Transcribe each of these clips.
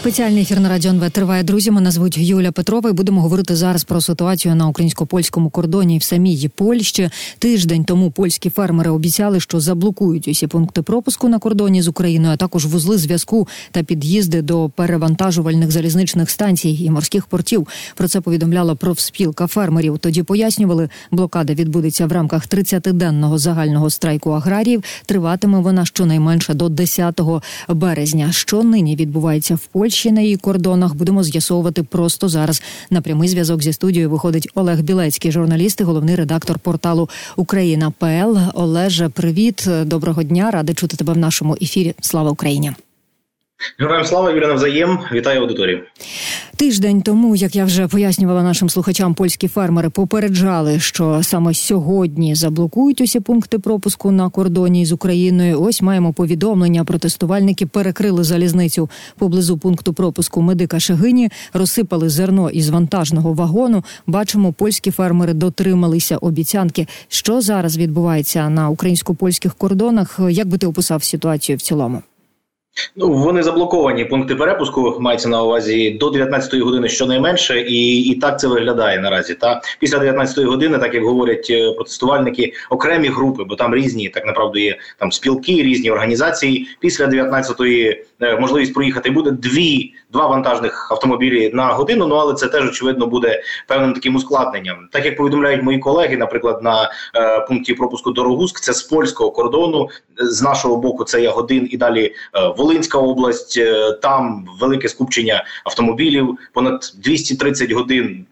Спеціальний ефір на радіо НВ триває друзі. Мене звуть Юля Петрова. і Будемо говорити зараз про ситуацію на українсько-польському кордоні в самій Польщі. Тиждень тому польські фермери обіцяли, що заблокують усі пункти пропуску на кордоні з Україною, а також вузли зв'язку та під'їзди до перевантажувальних залізничних станцій і морських портів. Про це повідомляла профспілка фермерів. Тоді пояснювали, блокада відбудеться в рамках 30-денного загального страйку аграріїв. Триватиме вона щонайменше до 10 березня. Що нині відбувається в Польщі на її кордонах. Будемо з'ясовувати просто зараз. На прямий зв'язок зі студією виходить Олег Білецький, журналіст і головний редактор порталу Україна ПЛ. Олеже, привіт, доброго дня. Ради чути тебе в нашому ефірі. Слава Україні. Героям слава Юрій навзаєм. Вітаю аудиторію. Тиждень тому, як я вже пояснювала нашим слухачам, польські фермери попереджали, що саме сьогодні заблокують усі пункти пропуску на кордоні з Україною. Ось маємо повідомлення. Протестувальники перекрили залізницю поблизу пункту пропуску медика Шегині, розсипали зерно із вантажного вагону. Бачимо, польські фермери дотрималися обіцянки. Що зараз відбувається на українсько-польських кордонах? Як би ти описав ситуацію в цілому? Ну вони заблоковані пункти перепуску. Мається на увазі до 19-ї години щонайменше, і і так це виглядає наразі. Та після 19-ї години, так як говорять е, протестувальники, окремі групи, бо там різні, так направду є там спілки, різні організації. Після 19-ї е, можливість проїхати буде дві два вантажних автомобілі на годину. Ну але це теж очевидно буде певним таким ускладненням. Так як повідомляють мої колеги, наприклад, на е, пункті пропуску Дорогуск, це з польського кордону. З нашого боку це є годин і далі е, Волинська область. Е, там велике скупчення автомобілів, понад 230 годин.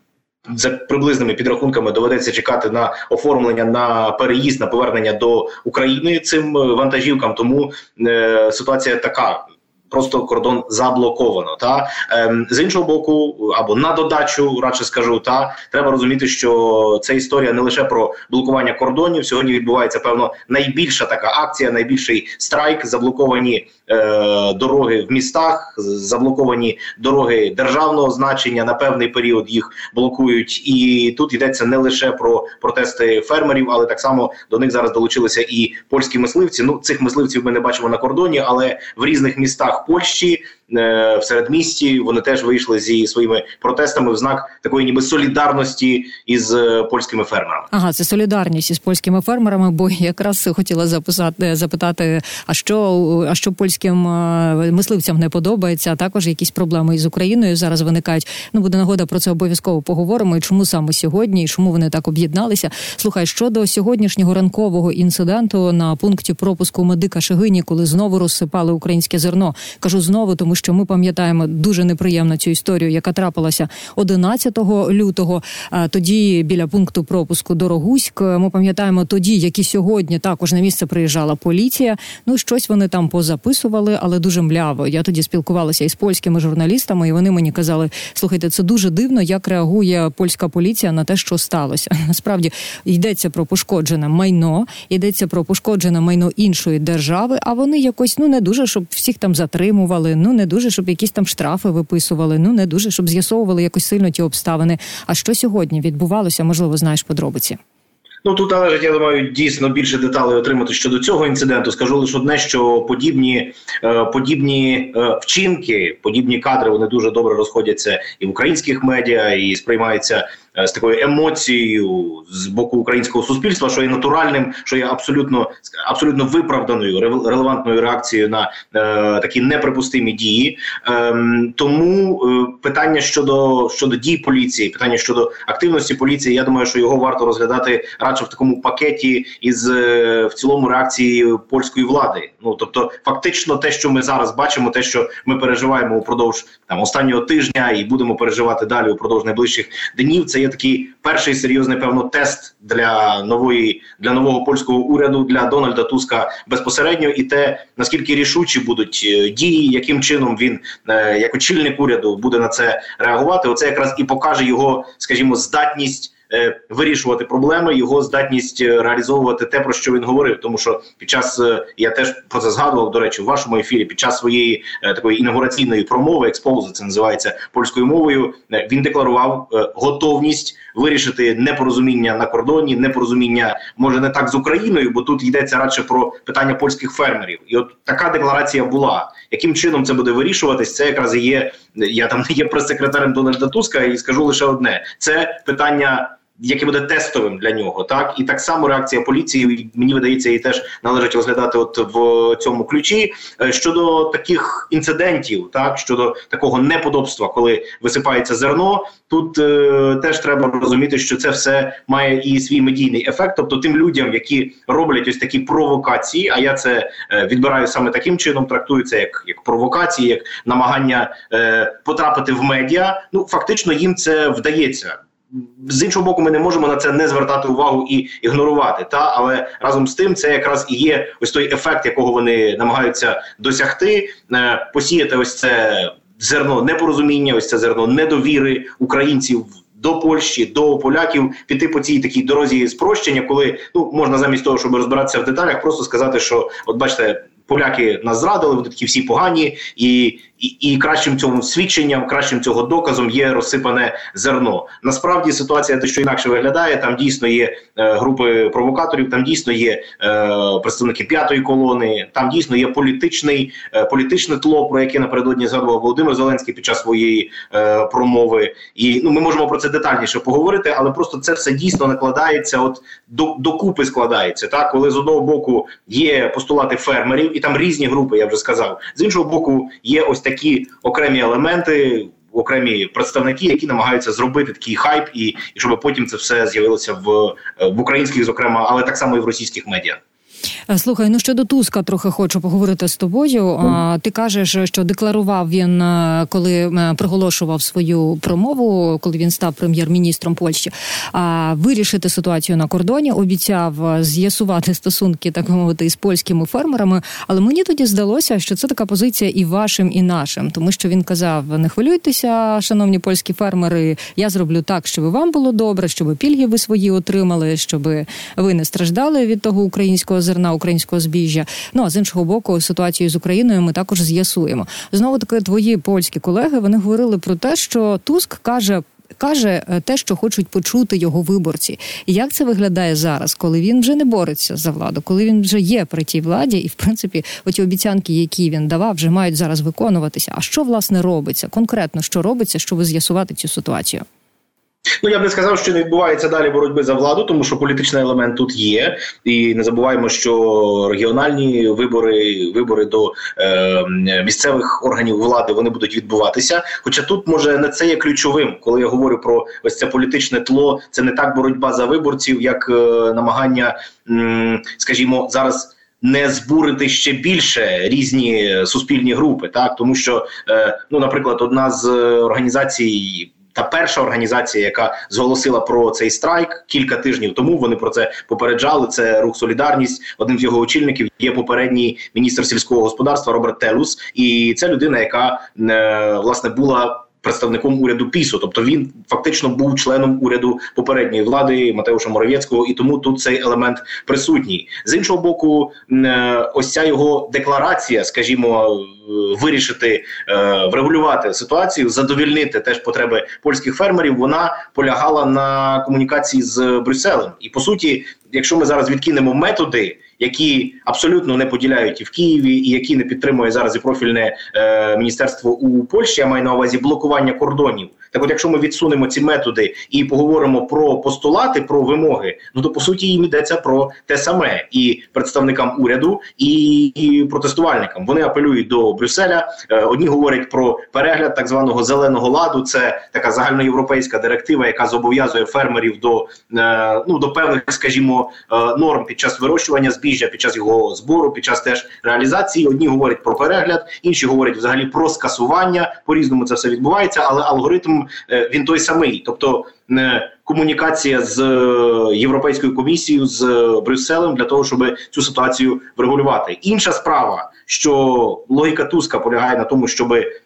За приблизними підрахунками доведеться чекати на оформлення на переїзд на повернення до України цим вантажівкам. Тому е, ситуація така просто кордон заблоковано. Та ем, з іншого боку, або на додачу, радше скажу, та треба розуміти, що це історія не лише про блокування кордонів. Сьогодні відбувається певно найбільша така акція, найбільший страйк, заблоковані е, дороги в містах, заблоковані дороги державного значення. На певний період їх блокують, і тут йдеться не лише про протести фермерів, але так само до них зараз долучилися і польські мисливці. Ну цих мисливців ми не бачимо на кордоні, але в різних містах. Польщі Е, в середмісті. Вони теж вийшли зі своїми протестами в знак такої, ніби солідарності із е, польськими фермерами. Ага, це солідарність із польськими фермерами. Бо якраз хотіла записати запитати, а що а що польським е, мисливцям не подобається, а також якісь проблеми із Україною зараз виникають. Ну буде нагода про це обов'язково поговоримо. І чому саме сьогодні, і чому вони так об'єдналися? Слухай, щодо сьогоднішнього ранкового інциденту на пункті пропуску медика Шегині, коли знову розсипали українське зерно, кажу знову, тому що ми пам'ятаємо дуже неприємно цю історію, яка трапилася 11 лютого. Тоді біля пункту пропуску Дорогуськ. Ми пам'ятаємо тоді, як і сьогодні також на місце приїжджала поліція. Ну щось вони там позаписували, але дуже мляво. Я тоді спілкувалася із польськими журналістами, і вони мені казали: слухайте, це дуже дивно, як реагує польська поліція на те, що сталося. Насправді йдеться про пошкоджене майно, йдеться про пошкоджене майно іншої держави. А вони якось ну не дуже щоб всіх там затримували. Ну не дуже, щоб якісь там штрафи виписували. Ну не дуже, щоб з'ясовували якось сильно ті обставини. А що сьогодні відбувалося? Можливо, знаєш подробиці. Ну тут належить, я думаю, дійсно більше деталей отримати щодо цього інциденту. Скажу лише одне, що подібні е, подібні е, вчинки, подібні кадри вони дуже добре розходяться і в українських медіа, і сприймаються з такою емоцією з боку українського суспільства, що є натуральним, що є абсолютно абсолютно виправданою релевантною реакцією на е, такі неприпустимі дії. Е, тому е, питання щодо щодо дій поліції, питання щодо активності поліції, я думаю, що його варто розглядати радше в такому пакеті із е, в цілому реакції польської влади. Ну тобто, фактично, те, що ми зараз бачимо, те, що ми переживаємо упродовж там останнього тижня, і будемо переживати далі упродовж найближчих днів. Це є такий перший серйозний певно тест для нової для нового польського уряду для Дональда Туска безпосередньо, і те наскільки рішучі будуть е, дії, яким чином він е, як очільник уряду буде на це реагувати. Оце якраз і покаже його, скажімо, здатність. Е, вирішувати проблеми, його здатність е, реалізовувати те, про що він говорив. Тому що під час е, я теж про це згадував до речі, в вашому ефірі під час своєї такої інаугураційної промови, експоузи, це називається польською мовою. Він декларував готовність вирішити непорозуміння на кордоні, непорозуміння може не так з Україною, бо тут йдеться радше про питання польських фермерів. І от така декларація була. Яким чином це буде вирішуватись? Це якраз є. Я там не є прес-секретарем Дональда Туска, і скажу лише одне: це питання яке буде тестовим для нього, так і так само реакція поліції мені видається, її теж належить розглядати от в цьому ключі е, щодо таких інцидентів, так щодо такого неподобства, коли висипається зерно. Тут е, теж треба розуміти, що це все має і свій медійний ефект. Тобто тим людям, які роблять ось такі провокації, а я це е, відбираю саме таким чином, трактую це як як провокації, як намагання е, потрапити в медіа. Ну фактично їм це вдається з іншого боку, ми не можемо на це не звертати увагу і ігнорувати. Та але разом з тим, це якраз і є ось той ефект, якого вони намагаються досягти, е, посіяти ось це зерно непорозуміння, ось це зерно недовіри українців. До Польщі, до поляків піти по цій такій дорозі спрощення, коли ну можна замість того, щоб розбиратися в деталях, просто сказати, що от бачите, поляки нас зрадили, вони такі всі погані, і і, і кращим цьому свідченням, кращим цього доказом є розсипане зерно. Насправді ситуація дещо інакше виглядає. Там дійсно є е, групи провокаторів, там дійсно є е, представники п'ятої колони, там дійсно є політичний е, політичне тло, про яке напередодні згадував Володимир Зеленський під час своєї е, промови. І ну ми можемо про це детальніше поговорити, але просто це все дійсно накладається. От до докупи складається так, коли з одного боку є постулати фермерів, і там різні групи, я вже сказав. З іншого боку, є ось такі окремі елементи. Окремі представники, які намагаються зробити такий хайп, і і щоб потім це все з'явилося в в українських, зокрема, але так само і в російських медіа. Е, слухай, ну щодо Туска трохи хочу поговорити з тобою. Ти кажеш, що декларував він, е, коли е, проголошував свою промову, коли він став прем'єр-міністром Польщі, вирішити ситуацію на кордоні, обіцяв з'ясувати стосунки, так мовити, із польськими фермерами. Але мені тоді здалося, що це така позиція і вашим, і нашим, тому що він казав: не хвилюйтеся, шановні польські фермери. Я зроблю так, щоб вам було добре, щоб пільги ви свої отримали, щоб ви не страждали від того українського зерна українського збіжжя. Ну а з іншого боку, ситуацію з Україною ми також з'ясуємо. Знову таки, твої польські колеги вони говорили про те, що Туск каже. Каже е, те, що хочуть почути його виборці, і як це виглядає зараз, коли він вже не бореться за владу, коли він вже є при тій владі, і в принципі, оті обіцянки, які він давав, вже мають зараз виконуватися. А що власне робиться? Конкретно що робиться, щоб з'ясувати цю ситуацію? Ну я б не сказав, що не відбувається далі боротьби за владу, тому що політичний елемент тут є, і не забуваємо, що регіональні вибори, вибори до е, місцевих органів влади вони будуть відбуватися. Хоча тут може не це є ключовим, коли я говорю про ось це політичне тло, це не так боротьба за виборців, як е, намагання, м, скажімо, зараз. Не збурити ще більше різні суспільні групи, так тому що, е, ну, наприклад, одна з організацій та перша організація, яка зголосила про цей страйк кілька тижнів тому. Вони про це попереджали. Це рух Солідарність. Одним з його очільників є попередній міністр сільського господарства Роберт Телус, і це людина, яка е, власне була представником уряду пісу, тобто він фактично був членом уряду попередньої влади Матеуша Моровецького, і тому тут цей елемент присутній. З іншого боку, е, ось ця його декларація, скажімо, вирішити е, врегулювати ситуацію, задовільнити теж потреби польських фермерів. Вона полягала на комунікації з Брюсселем, і по суті, якщо ми зараз відкинемо методи які абсолютно не поділяють і в Києві, і які не підтримує зараз і профільне е, міністерство у Польщі. Я маю на увазі блокування кордонів. Так, от, якщо ми відсунемо ці методи і поговоримо про постулати, про вимоги, ну то по суті їм йдеться про те саме і представникам уряду, і, і протестувальникам. Вони апелюють до Брюсселя. Е, одні говорять про перегляд так званого зеленого ладу. Це така загальноєвропейська директива, яка зобов'язує фермерів до е, ну до певних, скажімо, е, норм під час вирощування збіжжя, під час його збору, під час теж реалізації. Одні говорять про перегляд, інші говорять взагалі про скасування. По різному це все відбувається, але алгоритм. Е, він той самий, тобто е, комунікація з е, європейською комісією з Брюсселем для того, щоб цю ситуацію врегулювати. Інша справа, що логіка Туска полягає на тому, щоб е,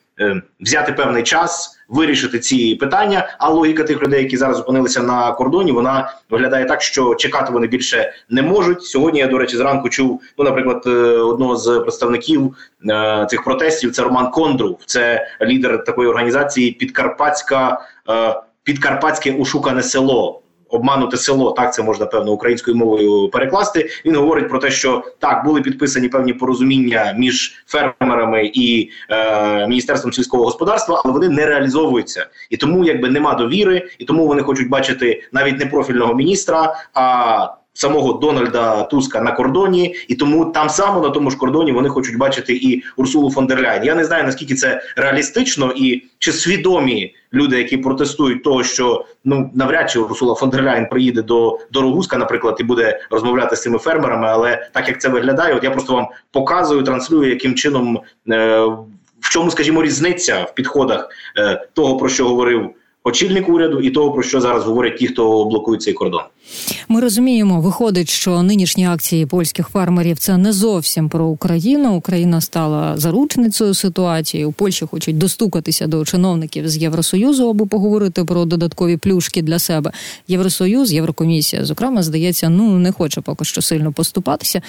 взяти певний час. Вирішити ці питання, а логіка тих людей, які зараз опинилися на кордоні, вона виглядає так, що чекати вони більше не можуть. Сьогодні я до речі зранку чув ну, наприклад, е, одного з представників е, цих протестів. Це Роман Кондров, це лідер такої організації Підкарпатська е, Підкарпатське ушукане село обмануте село. Так це можна певно українською мовою перекласти. Він говорить про те, що так були підписані певні порозуміння між фермерами і е, міністерством сільського господарства, але вони не реалізовуються, і тому якби нема довіри, і тому вони хочуть бачити навіть не профільного міністра. а Самого Дональда Туска на кордоні, і тому там само на тому ж кордоні вони хочуть бачити і Урсулу фон дер Ляйн. Я не знаю наскільки це реалістично і чи свідомі люди, які протестують, того що ну навряд чи Урсула фон дер Ляйн приїде до до Рогуска, наприклад, і буде розмовляти з цими фермерами. Але так як це виглядає, от я просто вам показую, транслюю, яким чином е, в чому, скажімо, різниця в підходах е, того про що говорив очільник уряду, і того про що зараз говорять ті, хто блокує цей кордон. Ми розуміємо, виходить, що нинішні акції польських фермерів це не зовсім про Україну. Україна стала заручницею ситуації. У Польщі хочуть достукатися до чиновників з Євросоюзу, аби поговорити про додаткові плюшки для себе. Євросоюз, Єврокомісія, зокрема, здається, ну не хоче поки що сильно поступатися.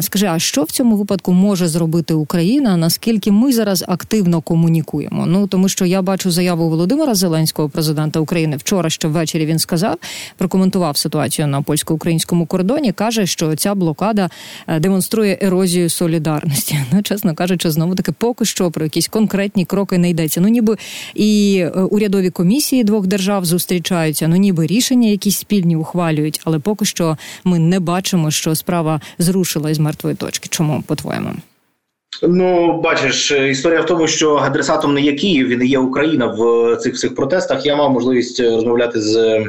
Скажи, а що в цьому випадку може зробити Україна? Наскільки ми зараз активно комунікуємо? Ну тому що я бачу заяву Володимира Зеленського, президента України. Вчора ще ввечері він сказав, прокоментував ситуацію на польсько-українському кордоні, каже, що ця блокада е, демонструє ерозію солідарності. Ну, чесно кажучи, знову таки поки що про якісь конкретні кроки не йдеться. Ну, ніби і е, урядові комісії двох держав зустрічаються, ну ніби рішення якісь спільні ухвалюють, але поки що ми не бачимо, що справа зрушила з мертвої точки. Чому по-твоєму? Ну, бачиш, історія в тому, що адресатом не є Київ, він є Україна в цих всіх протестах. Я мав можливість розмовляти з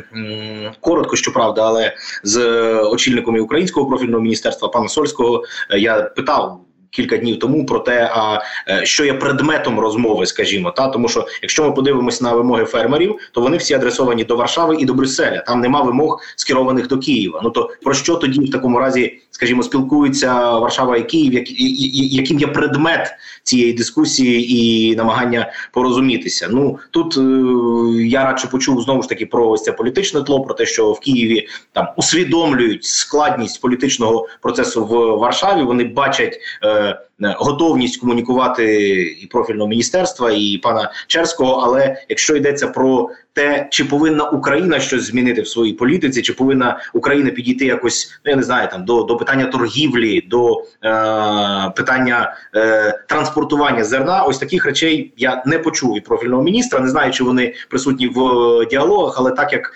коротко, щоправда, але з очільником українського профільного міністерства пана Сольського я питав кілька днів тому про те, а е, що є предметом розмови, скажімо, та тому, що якщо ми подивимось на вимоги фермерів, то вони всі адресовані до Варшави і до Брюсселя. Там нема вимог скерованих до Києва. Ну то про що тоді в такому разі, скажімо, спілкуються Варшава і Київ, як, і яким є предмет цієї дискусії і намагання порозумітися? Ну тут е, я радше почув знову ж таки про ось це політичне тло, про те, що в Києві там усвідомлюють складність політичного процесу в Варшаві. Вони бачать. Е, готовність комунікувати і профільного міністерства, і пана Черського. Але якщо йдеться про те, чи повинна Україна щось змінити в своїй політиці, чи повинна Україна підійти якось, ну я не знаю, там до до питання торгівлі, до е, питання е, транспортування зерна, ось таких речей я не почув від профільного міністра. Не знаю, чи вони присутні в діалогах, але так як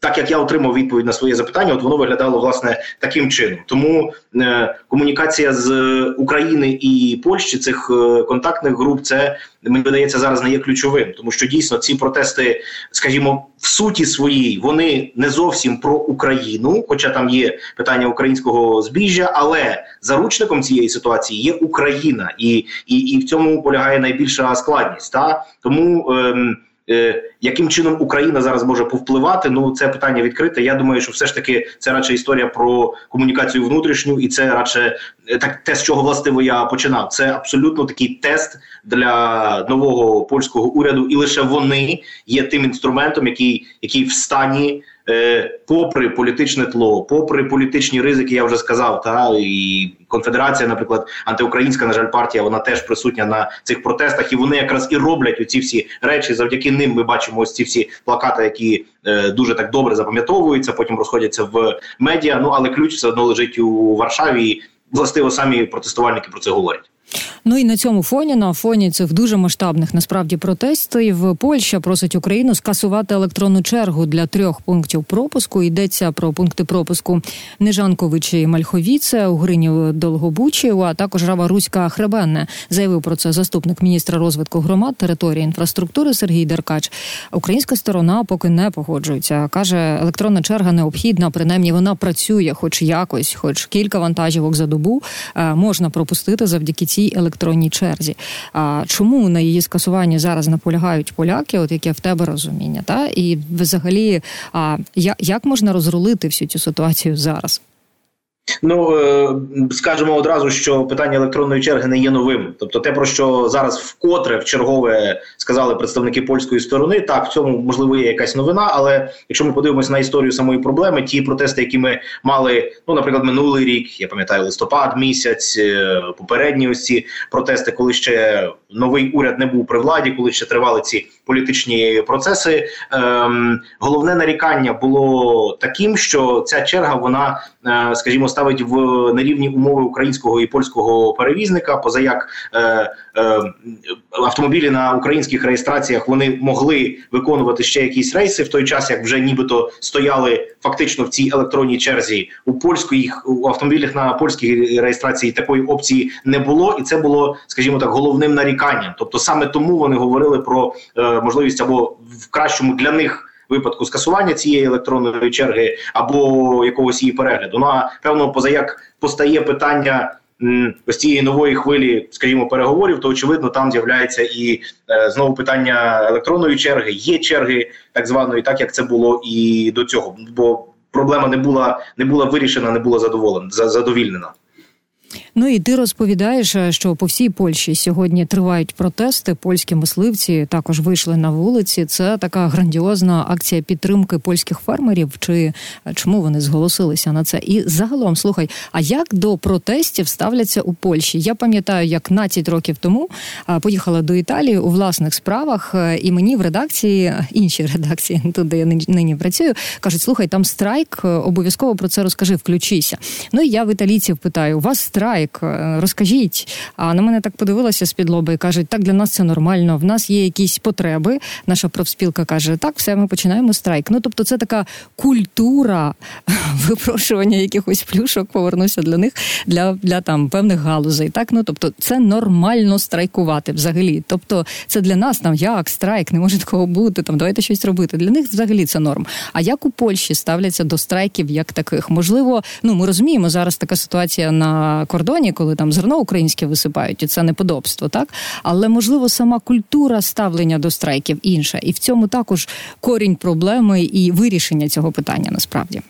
так як я отримав відповідь на своє запитання, от воно виглядало власне таким чином. Тому е, комунікація з України і Польщі цих е, контактних груп, це мені видається зараз не є ключовим, тому що дійсно ці протести, скажімо, в суті своїй вони не зовсім про Україну, хоча там є питання українського збіжжя, але заручником цієї ситуації є Україна, і і, і в цьому полягає найбільша складність. Та тому. Е, яким чином Україна зараз може повпливати? Ну це питання відкрите. Я думаю, що все ж таки це радше історія про комунікацію внутрішню, і це радше е, так те, з чого властиво я починав. Це абсолютно такий тест для нового польського уряду, і лише вони є тим інструментом, який, який в стані. Е, попри політичне тло, попри політичні ризики, я вже сказав, та і конфедерація, наприклад, антиукраїнська, на жаль, партія, вона теж присутня на цих протестах, і вони якраз і роблять оці всі речі. Завдяки ним ми бачимо ось ці всі плакати, які е, дуже так добре запам'ятовуються, потім розходяться в медіа. Ну але ключ все одно лежить у Варшаві. і Властиво самі протестувальники про це говорять. Ну і на цьому фоні, на фоні цих дуже масштабних насправді протестів, Польща просить Україну скасувати електронну чергу для трьох пунктів пропуску. Йдеться про пункти пропуску Нежанковичі Мальховіце, Угринів Долгобучів, а також Рава Руська Хребенне. Заявив про це заступник міністра розвитку громад території інфраструктури Сергій Деркач. Українська сторона поки не погоджується. каже, електронна черга необхідна, принаймні вона працює, хоч якось, хоч кілька вантажівок за добу е, можна пропустити завдяки цій цій електронній черзі. А чому на її скасуванні зараз наполягають поляки? От яке в тебе розуміння? Та і взагалі, а як можна розрулити всю цю ситуацію зараз? Ну е, скажемо одразу, що питання електронної черги не є новим. Тобто, те про що зараз вкотре в чергове сказали представники польської сторони, так в цьому можливо є якась новина. Але якщо ми подивимося на історію самої проблеми, ті протести, які ми мали, ну наприклад, минулий рік, я пам'ятаю, листопад місяць, е, попередні ось ці протести, коли ще новий уряд не був при владі, коли ще тривали ці політичні процеси. Ем, Головне нарікання було таким, що ця черга, вона, е, скажімо, ставить в нерівні умови українського і польського перевізника. Поза як е, е, автомобілі на українських реєстраціях вони могли виконувати ще якісь рейси в той час, як вже нібито стояли фактично в цій електронній черзі у польських у автомобілях на польській реєстрації такої опції не було, і це було, скажімо так, головним наріканням. Тобто, саме тому вони говорили про е, можливість або в кращому для них. Випадку скасування цієї електронної черги або якогось її перегляду. Ну а певно, позаяк постає питання ось цієї нової хвилі, скажімо, переговорів, то очевидно там з'являється і е, знову питання електронної черги. Є черги так званої, так як це було і до цього, бо проблема не була не була вирішена, не була задоволена задовільнена. Ну і ти розповідаєш, е, що по всій Польщі сьогодні тривають протести. Польські мисливці також вийшли на вулиці. Це така грандіозна акція підтримки польських фермерів. Чи е, чому вони зголосилися на це? І загалом слухай, а як до протестів ставляться у Польщі? Я пам'ятаю, як 12 років тому е, поїхала до Італії у власних справах, і мені в редакції інші редакції, тут де я нині працюю, кажуть: слухай, там страйк, обов'язково про це розкажи, включися. Ну і я в італійців питаю: у вас страйк? Страйк, е, розкажіть. А на мене так подивилася з-під лоби і кажуть, так для нас це нормально. В нас є якісь потреби. Наша профспілка каже, так, все, ми починаємо страйк. Ну тобто, це така культура випрошування якихось плюшок, повернуся для них для для там певних галузей. Так, ну тобто, це нормально страйкувати взагалі. Тобто, це для нас там як страйк, не може такого бути. Там давайте щось робити. Для них взагалі це норм. А як у Польщі ставляться до страйків як таких? Можливо, ну ми розуміємо зараз така ситуація на кордоні регіоні, коли там зерно українське висипають, і це неподобство, так але можливо сама культура ставлення до страйків інша, і в цьому також корінь проблеми і вирішення цього питання насправді.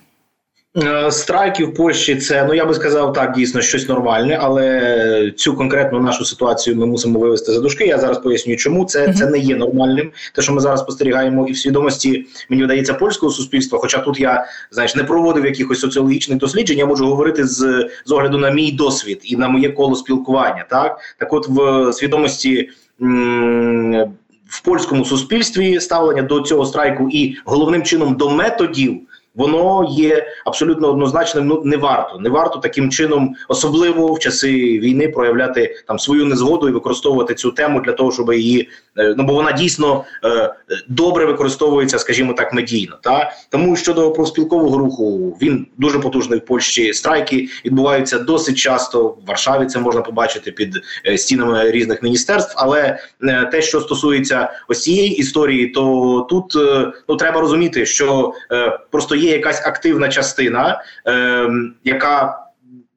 Е, страйки в Польщі це ну я би сказав так, дійсно щось нормальне, але цю конкретну нашу ситуацію ми мусимо вивести за дужки. Я зараз поясню, чому це це не є нормальним. Те, що ми зараз спостерігаємо, і в свідомості мені видається польського суспільства. Хоча тут я знаєш не проводив якихось соціологічних досліджень, я можу говорити з з огляду на мій досвід і на моє коло спілкування. Так так, от в свідомості. М- в польському суспільстві ставлення до цього страйку і головним чином до методів воно є абсолютно однозначним. Ну не варто, не варто таким чином, особливо в часи війни, проявляти там свою незгоду і використовувати цю тему для того, щоб її ну бо вона дійсно е, добре використовується, скажімо так, медійно. Та тому щодо профспілкового руху він дуже потужний в Польщі. Страйки відбуваються досить часто в Варшаві. Це можна побачити під е, стінами різних міністерств. Але е, те, що стосується ось цієї історії, то тут е, ну треба розуміти, що е, просто є якась активна частина, е, яка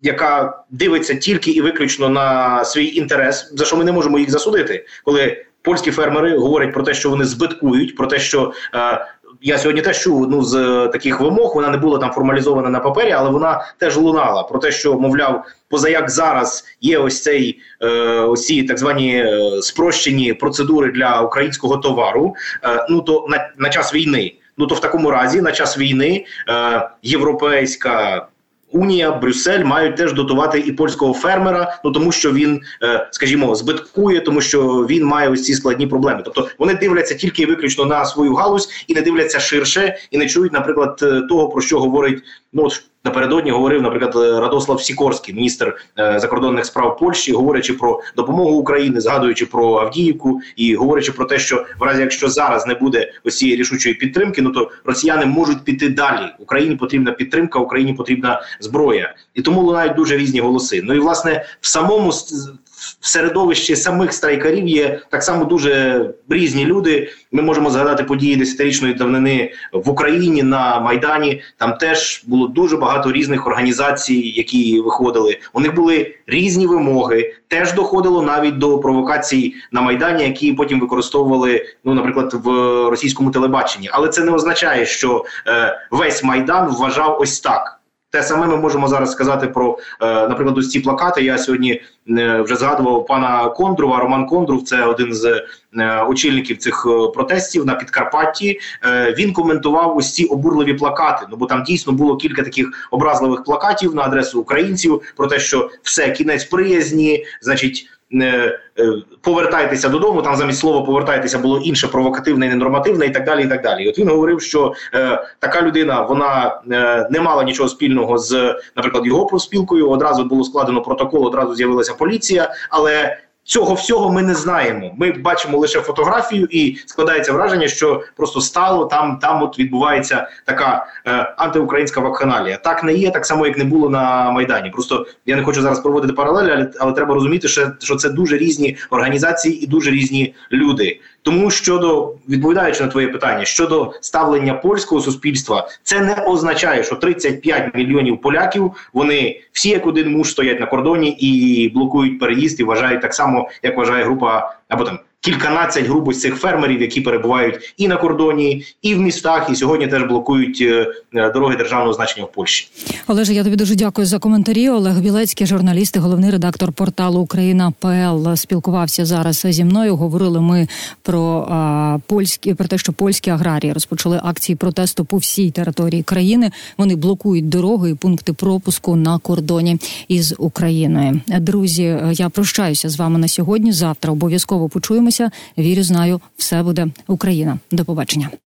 яка дивиться тільки і виключно на свій інтерес, за що ми не можемо їх засудити, коли польські фермери говорять про те, що вони збиткують, про те, що е, я сьогодні теж чув одну з таких вимог. Вона не була там формалізована на папері, але вона теж лунала про те, що мовляв, позаяк зараз є ось цей е, ось ці так звані е, спрощені процедури для українського товару. Е, ну то на, на час війни. Ну то в такому разі на час війни е, європейська. Унія, Брюссель мають теж дотувати і польського фермера, ну тому що він, е, скажімо, збиткує, тому що він має ось ці складні проблеми. Тобто вони дивляться тільки і виключно на свою галузь і не дивляться ширше, і не чують, наприклад, е, того про що говорить ну Напередодні говорив, наприклад, Радослав Сікорський, міністр е, закордонних справ Польщі, говорячи про допомогу Україні, згадуючи про Авдіївку і говорячи про те, що в разі якщо зараз не буде ось цієї рішучої підтримки, ну то росіяни можуть піти далі. Україні потрібна підтримка, Україні потрібна зброя, і тому лунають дуже різні голоси. Ну і власне в самому в середовищі самих страйкарів є так само дуже різні люди. Ми можемо згадати події десятирічної давнини в Україні на Майдані. Там теж було дуже багато різних організацій, які виходили. У них були різні вимоги. Теж доходило навіть до провокацій на майдані, які потім використовували, ну наприклад, в російському телебаченні. Але це не означає, що е, весь майдан вважав ось так. Те саме ми можемо зараз сказати про, е, наприклад, ось ці плакати. Я сьогодні е, вже згадував пана Кондрова. Роман Кондрув, це один з е, очільників цих протестів на Підкарпатті. Він коментував ось ці обурливі плакати. Ну бо там дійсно було кілька таких образливих плакатів на адресу українців про те, що все кінець приязні, значить. Е, повертайтеся додому. Там замість слова повертайтеся було інше провокативне, ненормативне і так далі. І так далі. І От він говорив, що е, така людина вона е, не мала нічого спільного з, наприклад, його профспілкою. Одразу було складено протокол, одразу з'явилася поліція, але Цього всього ми не знаємо. Ми бачимо лише фотографію, і складається враження, що просто стало там. Там от відбувається така е, антиукраїнська вакханалія. Так не є, так само як не було на майдані. Просто я не хочу зараз проводити паралелі, але, але треба розуміти, що, що це дуже різні організації і дуже різні люди. Тому щодо відповідаючи на твоє питання щодо ставлення польського суспільства, це не означає, що 35 мільйонів поляків вони всі як один муж стоять на кордоні і блокують переїзд і вважають так само, як вважає група або там кільканадцять грубо цих фермерів, які перебувають і на кордоні, і в містах, і сьогодні теж блокують е, е, дороги державного значення в Польщі. Олеже, я тобі дуже дякую за коментарі. Олег Білецький, журналіст і головний редактор порталу Україна ПЛ спілкувався зараз зі мною. Говорили ми про а, польські про те, що польські аграрії розпочали акції протесту по всій території країни. Вони блокують дороги і пункти пропуску на кордоні із Україною. Друзі, я прощаюся з вами на сьогодні. Завтра обов'язково почуємося. Вірю, знаю, все буде Україна. До побачення.